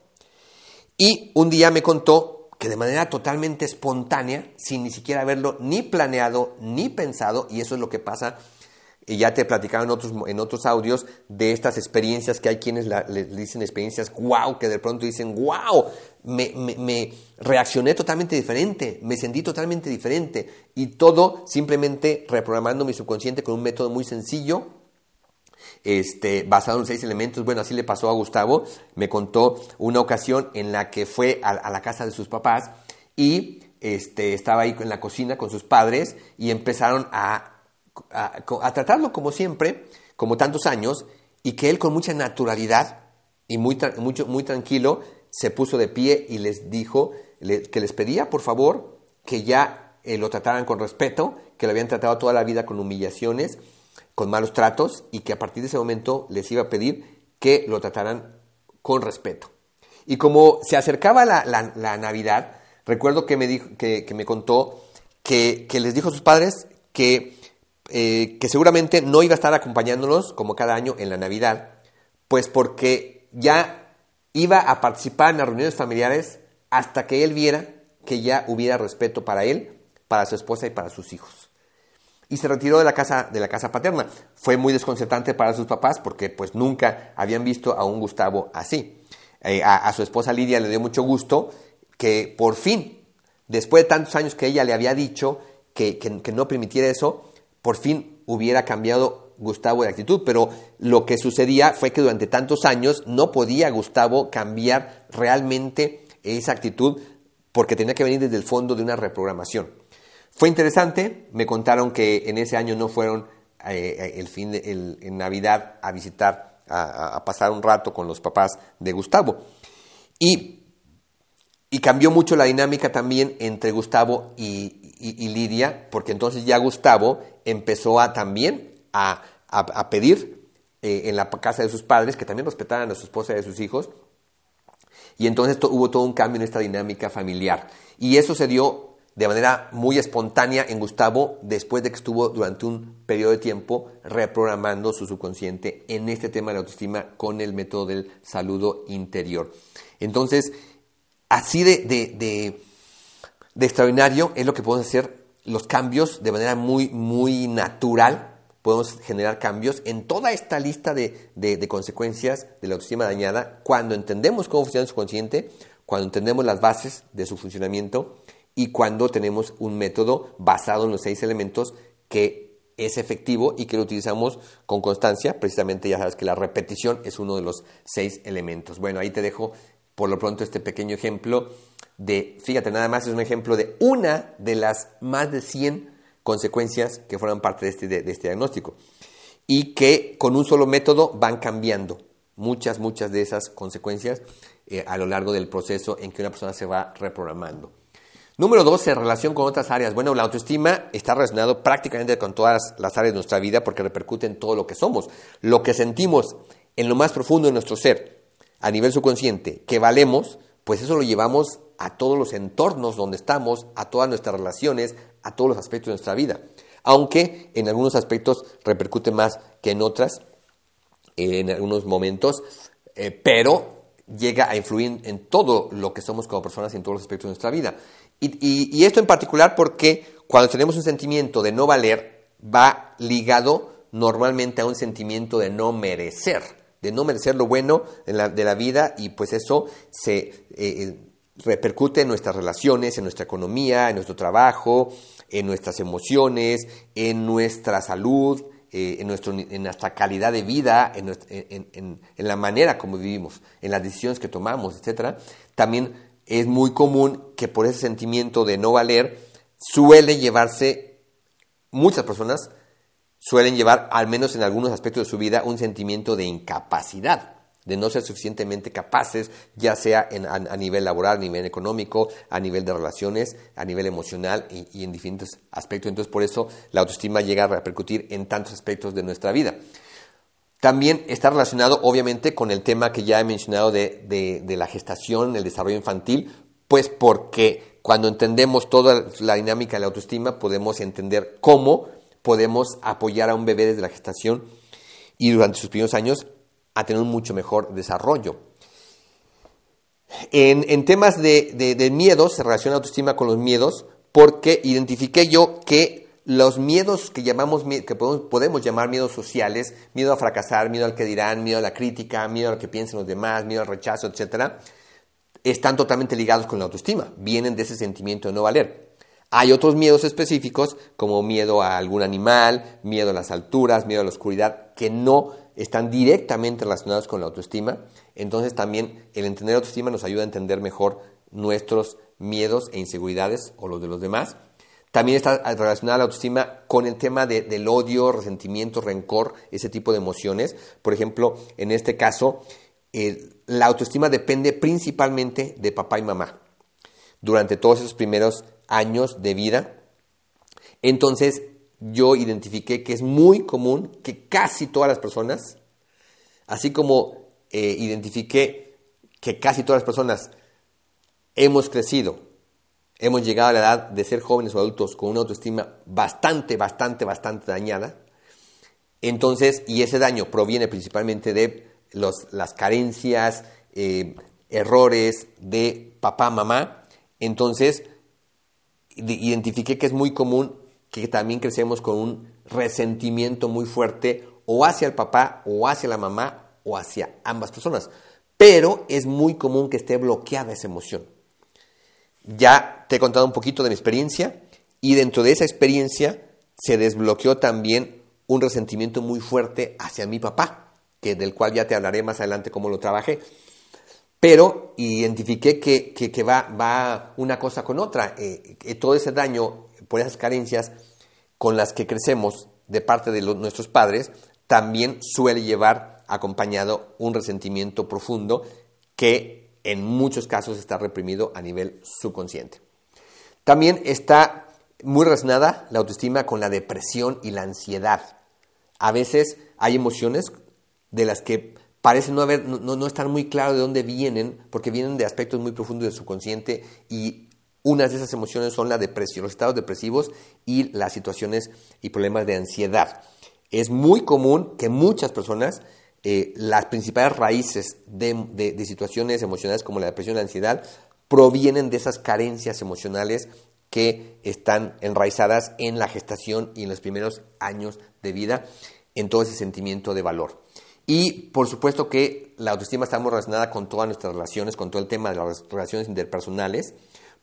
Y un día me contó que de manera totalmente espontánea, sin ni siquiera haberlo ni planeado ni pensado, y eso es lo que pasa ya te platicaron en otros, en otros audios de estas experiencias que hay quienes le dicen experiencias wow, que de pronto dicen wow, me, reaccioné totalmente diferente, me sentí totalmente diferente y todo simplemente reprogramando mi subconsciente con un método muy sencillo, este, basado en seis elementos. Bueno, así le pasó a Gustavo, me contó una ocasión en la que fue a, la casa de sus papás y este, estaba ahí en la cocina con sus padres y empezaron a a, tratarlo como siempre, como tantos años, y que él con mucha naturalidad y muy, mucho, muy tranquilo se puso de pie y les dijo que les pedía, por favor, que ya eh, lo trataran con respeto, que lo habían tratado toda la vida con humillaciones, con malos tratos, y que a partir de ese momento les iba a pedir que lo trataran con respeto. Y como se acercaba la, Navidad, recuerdo que me, dijo, que, me contó que, que les dijo a sus padres que eh, que seguramente no iba a estar acompañándonos como cada año en la Navidad, pues porque ya iba a participar en las reuniones familiares hasta que él viera que ya hubiera respeto para él, para su esposa y para sus hijos. Y se retiró de la casa, de la casa paterna. Fue muy desconcertante para sus papás porque pues nunca habían visto a un Gustavo así. Eh, a, su esposa Lidia le dio mucho gusto que por fin, después de tantos años que ella le había dicho que, que no permitiera eso, por fin hubiera cambiado Gustavo de actitud, pero lo que sucedía fue que durante tantos años no podía Gustavo cambiar realmente esa actitud porque tenía que venir desde el fondo de una reprogramación. Fue interesante, me contaron que en ese año no fueron eh, el fin de, Navidad a visitar, a, pasar un rato con los papás de Gustavo. Y, y cambió mucho la dinámica también entre Gustavo y, y, Lidia, porque entonces ya Gustavo empezó a también a, pedir eh, en la casa de sus padres que también respetaran a su esposa y a sus hijos. Y entonces hubo todo un cambio en esta dinámica familiar. Y eso se dio de manera muy espontánea en Gustavo después de que estuvo durante un periodo de tiempo reprogramando su subconsciente en este tema de la autoestima con el método del saludo interior. Entonces, así de extraordinario es lo que podemos hacer los cambios de manera muy, muy natural. Podemos generar cambios en toda esta lista de, consecuencias de la autoestima dañada cuando entendemos cómo funciona su consciente, cuando entendemos las bases de su funcionamiento y cuando tenemos un método basado en los seis elementos que es efectivo y que lo utilizamos con constancia. Precisamente ya sabes que la repetición es uno de los seis elementos. Bueno, ahí te dejo por lo pronto este pequeño ejemplo de, fíjate, nada más es un ejemplo de una de las más de 100 consecuencias que forman parte de este, de, este diagnóstico y que con un solo método van cambiando muchas, muchas de esas consecuencias eh, a lo largo del proceso en que una persona se va reprogramando. Número dos, en relación con otras áreas. Bueno, la autoestima está relacionado prácticamente con todas las áreas de nuestra vida porque repercute en todo lo que somos. Lo que sentimos en lo más profundo de nuestro ser, a nivel subconsciente, que valemos, pues eso lo llevamos a todos los entornos donde estamos, a todas nuestras relaciones, a todos los aspectos de nuestra vida. Aunque en algunos aspectos repercute más que en otras, en algunos momentos, eh, pero llega a influir en, todo lo que somos como personas y en todos los aspectos de nuestra vida. Y, esto en particular porque cuando tenemos un sentimiento de no valer, va ligado normalmente a un sentimiento de no merecer, de no merecer lo bueno de la, vida y pues eso se, eh, repercute en nuestras relaciones, en nuestra economía, en nuestro trabajo, en nuestras emociones, en nuestra salud, eh, en, nuestro, en nuestra calidad de vida, en, la manera como vivimos, en las decisiones que tomamos, etc. También es muy común que por ese sentimiento de no valer suele llevarse, muchas personas suelen llevar, al menos en algunos aspectos de su vida, un sentimiento de incapacidad de no ser suficientemente capaces, ya sea a, nivel laboral, a nivel económico, a nivel de relaciones, a nivel emocional y, en diferentes aspectos. Entonces, por eso la autoestima llega a repercutir en tantos aspectos de nuestra vida. También está relacionado, obviamente, con el tema que ya he mencionado de, de la gestación, el desarrollo infantil, pues porque cuando entendemos toda la dinámica de la autoestima, podemos entender cómo podemos apoyar a un bebé desde la gestación y durante sus primeros años a tener un mucho mejor desarrollo. En, temas de, miedos, se relaciona autoestima con los miedos, porque identifiqué yo que los miedos que llamamos que podemos, llamar miedos sociales, miedo a fracasar, miedo al que dirán, miedo a la crítica, miedo a lo que piensen los demás, miedo al rechazo, etcétera, están totalmente ligados con la autoestima, vienen de ese sentimiento de no valer. Hay otros miedos específicos, como miedo a algún animal, miedo a las alturas, miedo a la oscuridad, que no están directamente relacionados con la autoestima. Entonces también el entender autoestima nos ayuda a entender mejor nuestros miedos e inseguridades o los de los demás. También está relacionada la autoestima con el tema del odio, resentimiento, rencor, ese tipo de emociones. Por ejemplo, en este caso, la autoestima depende principalmente de papá y mamá durante todos esos primeros años de vida. Entonces, yo identifiqué que es muy común que casi todas las personas, así como eh, identifiqué que casi todas las personas hemos crecido, hemos llegado a la edad de ser jóvenes o adultos con una autoestima bastante, bastante, bastante dañada, entonces, y ese daño proviene principalmente de los, las carencias, eh, errores de papá, mamá, entonces identifiqué que es muy común que también crecemos con un resentimiento muy fuerte o hacia el papá o hacia la mamá o hacia ambas personas. Pero es muy común que esté bloqueada esa emoción. Ya te he contado un poquito de mi experiencia y dentro de esa experiencia se desbloqueó también un resentimiento muy fuerte hacia mi papá, que del cual ya te hablaré más adelante cómo lo trabajé. Pero identifiqué que, va, va, una cosa con otra. Eh, todo ese daño por esas carencias con las que crecemos de parte de nuestros padres, también suele llevar acompañado un resentimiento profundo que en muchos casos está reprimido a nivel subconsciente. También está muy relacionada la autoestima con la depresión y la ansiedad. A veces hay emociones de las que parece no, haber, no, no estar muy claro de dónde vienen, porque vienen de aspectos muy profundos del subconsciente y unas de esas emociones son la depresión, los estados depresivos y las situaciones y problemas de ansiedad. Es muy común que muchas personas, eh, las principales raíces de, situaciones emocionales como la depresión y la ansiedad, provienen de esas carencias emocionales que están enraizadas en la gestación y en los primeros años de vida, en todo ese sentimiento de valor. Y por supuesto que la autoestima está muy relacionada con todas nuestras relaciones, con todo el tema de las relaciones interpersonales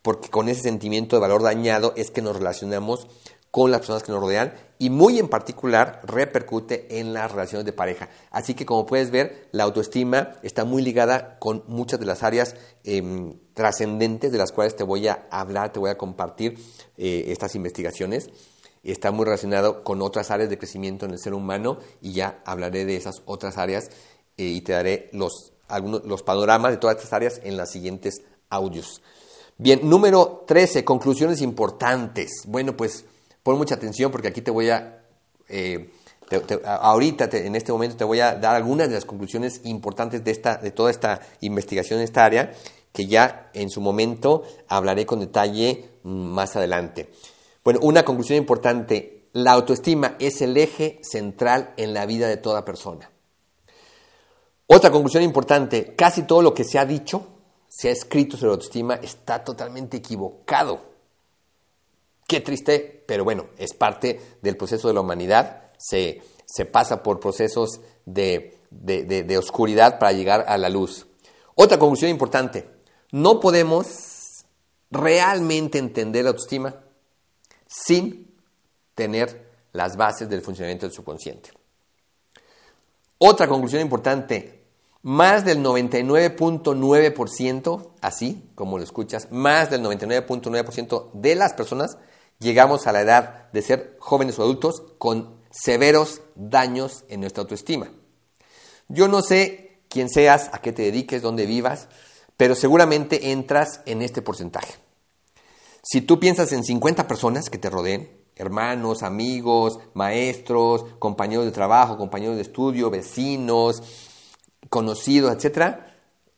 porque con ese sentimiento de valor dañado es que nos relacionamos con las personas que nos rodean y muy en particular repercute en las relaciones de pareja. Así que como puedes ver, la autoestima está muy ligada con muchas de las áreas em, trascendentes de las cuales te voy a hablar, te voy a compartir eh, estas investigaciones. Está muy relacionado con otras áreas de crecimiento en el ser humano y ya hablaré de esas otras áreas eh, y te daré los, algunos, los panoramas de todas estas áreas en los siguientes audios. Bien, número 13, conclusiones importantes. Bueno, pues pon mucha atención porque aquí te voy a, eh, ahorita en este momento te voy a dar algunas de las conclusiones importantes de, esta, de toda esta investigación en esta área que ya en su momento hablaré con detalle más adelante. Bueno, una conclusión importante, la autoestima es el eje central en la vida de toda persona. Otra conclusión importante, casi todo lo que se ha dicho se ha escrito sobre autoestima está totalmente equivocado. Qué triste, pero bueno, es parte del proceso de la humanidad. Se, pasa por procesos de, de oscuridad para llegar a la luz. Otra conclusión importante, no podemos realmente entender la autoestima sin tener las bases del funcionamiento del subconsciente. Otra conclusión importante, más del 99.9%, así como lo escuchas, más del 99.9% de las personas llegamos a la edad de ser jóvenes o adultos con severos daños en nuestra autoestima. Yo no sé quién seas, a qué te dediques, dónde vivas, pero seguramente entras en este porcentaje. Si tú piensas en 50 personas que te rodeen, hermanos, amigos, maestros, compañeros de trabajo, compañeros de estudio, vecinos, conocidos, etc.,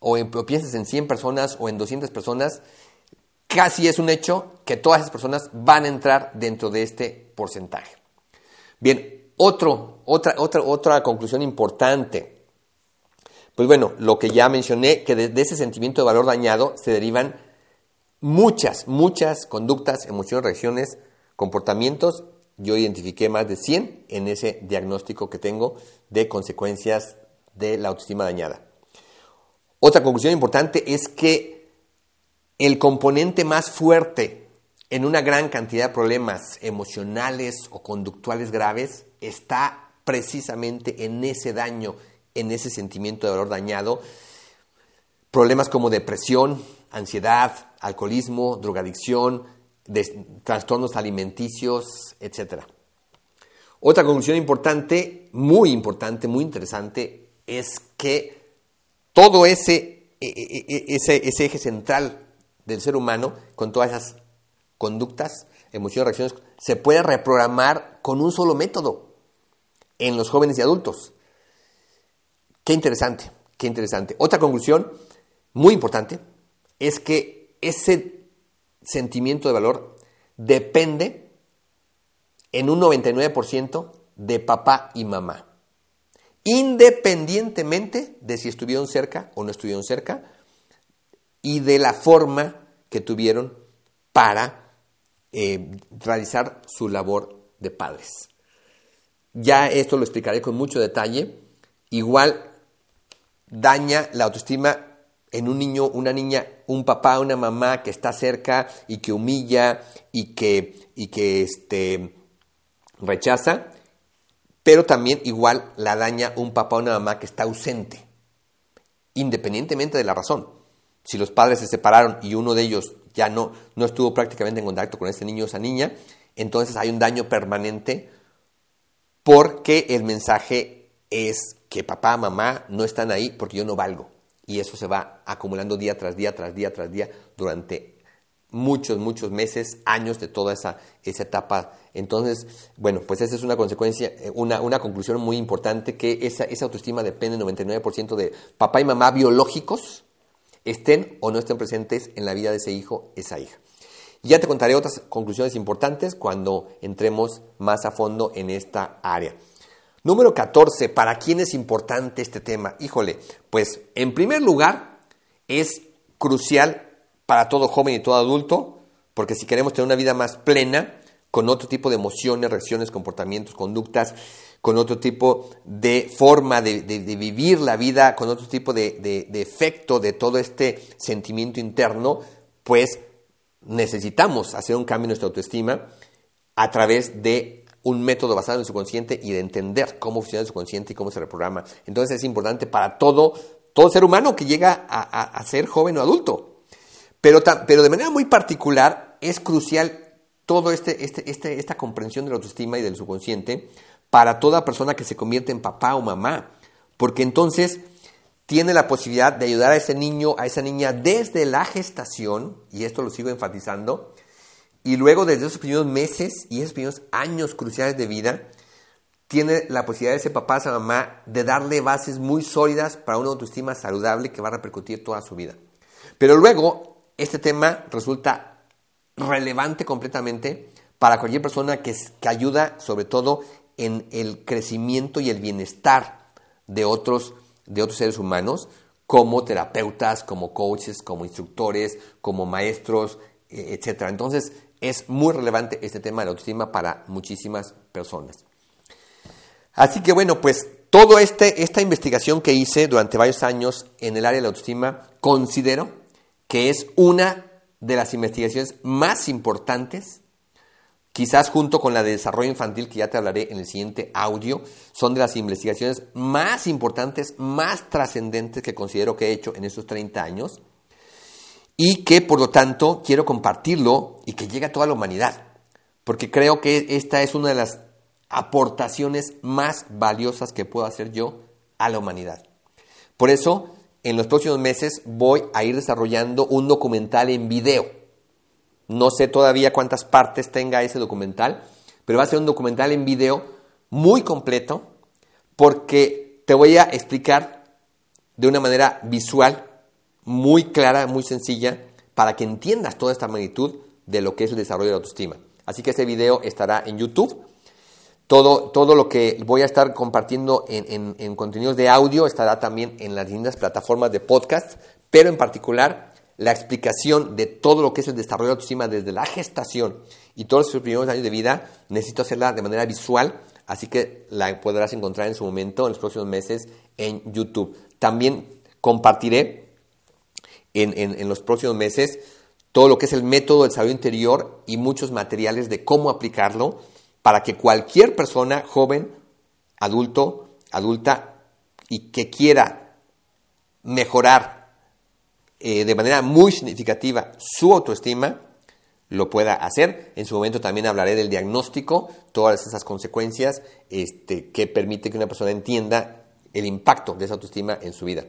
o, o piensas en 100 personas o en 200 personas, casi es un hecho que todas esas personas van a entrar dentro de este porcentaje. Bien, otro, otra, otra, otra conclusión importante. Pues bueno, lo que ya mencioné, que de, ese sentimiento de valor dañado se derivan muchas, muchas conductas, emociones, reacciones, comportamientos. Yo identifiqué más de 100 en ese diagnóstico que tengo de consecuencias de la autoestima dañada. Otra conclusión importante es que el componente más fuerte en una gran cantidad de problemas emocionales o conductuales graves está precisamente en ese daño, en ese sentimiento de valor dañado. Problemas como depresión, ansiedad, alcoholismo, drogadicción, trastornos alimenticios, etc. Otra conclusión importante, muy importante, muy interesante, es que todo ese, e, e, e, ese, ese eje central del ser humano, con todas esas conductas, emociones, reacciones, se puede reprogramar con un solo método en los jóvenes y adultos. Qué interesante, qué interesante. Otra conclusión muy importante es que ese sentimiento de valor depende en un 99% de papá y mamá. Independientemente de si estuvieron cerca o no estuvieron cerca y de la forma que tuvieron para eh, realizar su labor de padres. Ya esto lo explicaré con mucho detalle. Igual daña la autoestima en un niño, una niña, un papá, una mamá que está cerca y que humilla y que, y que este, rechaza, pero también igual la daña un papá o una mamá que está ausente, independientemente de la razón. Si los padres se separaron y uno de ellos ya no, no estuvo prácticamente en contacto con ese niño o esa niña, entonces hay un daño permanente porque el mensaje es que papá, mamá no están ahí porque yo no valgo. Y eso se va acumulando día tras día, tras día, tras día, durante muchos, muchos meses, años de toda esa, esa etapa. Entonces, bueno, pues esa es una consecuencia, eh, una, una conclusión muy importante, que esa, esa autoestima depende 99% de papá y mamá biológicos, estén o no estén presentes en la vida de ese hijo, esa hija. Ya te contaré otras conclusiones importantes cuando entremos más a fondo en esta área. Número 14, ¿para quién es importante este tema? Híjole, pues en primer lugar es crucial para todo joven y todo adulto, porque si queremos tener una vida más plena, con otro tipo de emociones, reacciones, comportamientos, conductas, con otro tipo de forma de, vivir la vida, con otro tipo de, efecto de todo este sentimiento interno, pues necesitamos hacer un cambio en nuestra autoestima a través de un método basado en el subconsciente y de entender cómo funciona el subconsciente y cómo se reprograma. Entonces es importante para todo, todo ser humano que llega a, ser joven o adulto. Pero, pero de manera muy particular es crucial toda este, este, este, esta comprensión de la autoestima y del subconsciente para toda persona que se convierte en papá o mamá, porque entonces tiene la posibilidad de ayudar a ese niño, a esa niña desde la gestación, y esto lo sigo enfatizando, y luego desde esos primeros meses y esos primeros años cruciales de vida, tiene la posibilidad de ese papá, esa mamá, de darle bases muy sólidas para una autoestima saludable que va a repercutir toda su vida. Pero luego, este tema resulta relevante completamente para cualquier persona que, ayuda sobre todo en el crecimiento y el bienestar de otros, de otros seres humanos, como terapeutas, como coaches, como instructores, como maestros, e, etc. Entonces, es muy relevante este tema de la autoestima para muchísimas personas. Así que bueno, pues toda este, esta investigación que hice durante varios años en el área de la autoestima, considero que es una de las investigaciones más importantes quizás junto con la de desarrollo infantil que ya te hablaré en el siguiente audio, son de las investigaciones más importantes, más trascendentes que considero que he hecho en estos 30 años y que por lo tanto quiero compartirlo y que llegue a toda la humanidad, porque creo que esta es una de las aportaciones más valiosas que puedo hacer yo a la humanidad. Por eso, en los próximos meses voy a ir desarrollando un documental en video. No sé todavía cuántas partes tenga ese documental, pero va a ser un documental en video muy completo porque te voy a explicar de una manera visual, muy clara, muy sencilla, para que entiendas toda esta magnitud de lo que es el desarrollo de la autoestima. Así que ese video estará en YouTube todo, todo lo que voy a estar compartiendo en, contenidos de audio estará también en las distintas plataformas de podcast, pero en particular la explicación de todo lo que es el desarrollo de autoestima desde la gestación y todos los primeros años de vida, necesito hacerla de manera visual, así que la podrás encontrar en su momento, en los próximos meses, en YouTube. También compartiré en, en los próximos meses todo lo que es el método del desarrollo interior y muchos materiales de cómo aplicarlo para que cualquier persona, joven, adulto, adulta, y que quiera mejorar eh, de manera muy significativa su autoestima, lo pueda hacer. En su momento también hablaré del diagnóstico, todas esas consecuencias este, que permite que una persona entienda el impacto de esa autoestima en su vida.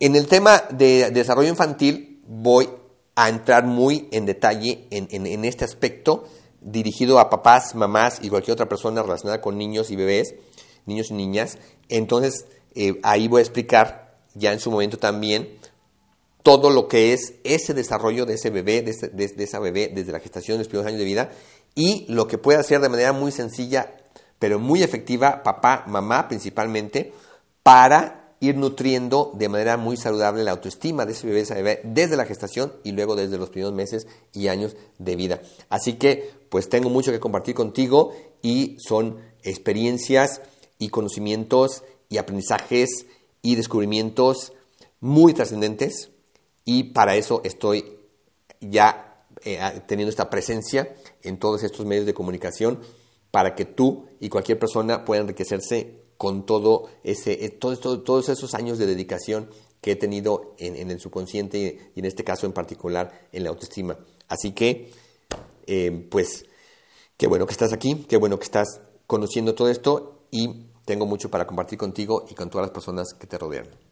En el tema de desarrollo infantil voy a entrar muy en detalle en este aspecto dirigido a papás, mamás y cualquier otra persona relacionada con niños y bebés, niños y niñas. Entonces, eh, ahí voy a explicar ya en su momento también todo lo que es ese desarrollo de ese bebé, de, esa bebé desde la gestación, los primeros años de vida, y lo que puede hacer de manera muy sencilla, pero muy efectiva, papá, mamá principalmente, para ir nutriendo de manera muy saludable la autoestima de ese bebé, esa bebé, desde la gestación y luego desde los primeros meses y años de vida. Así que, pues tengo mucho que compartir contigo y son experiencias y conocimientos y aprendizajes y descubrimientos muy trascendentes y para eso estoy ya eh, teniendo esta presencia en todos estos medios de comunicación para que tú y cualquier persona pueda enriquecerse con todo ese, eh, todos esos años de dedicación que he tenido en, el subconsciente y en este caso en particular en la autoestima. Así que, eh, pues, qué bueno que estás aquí, qué bueno que estás conociendo todo esto y tengo mucho para compartir contigo y con todas las personas que te rodean.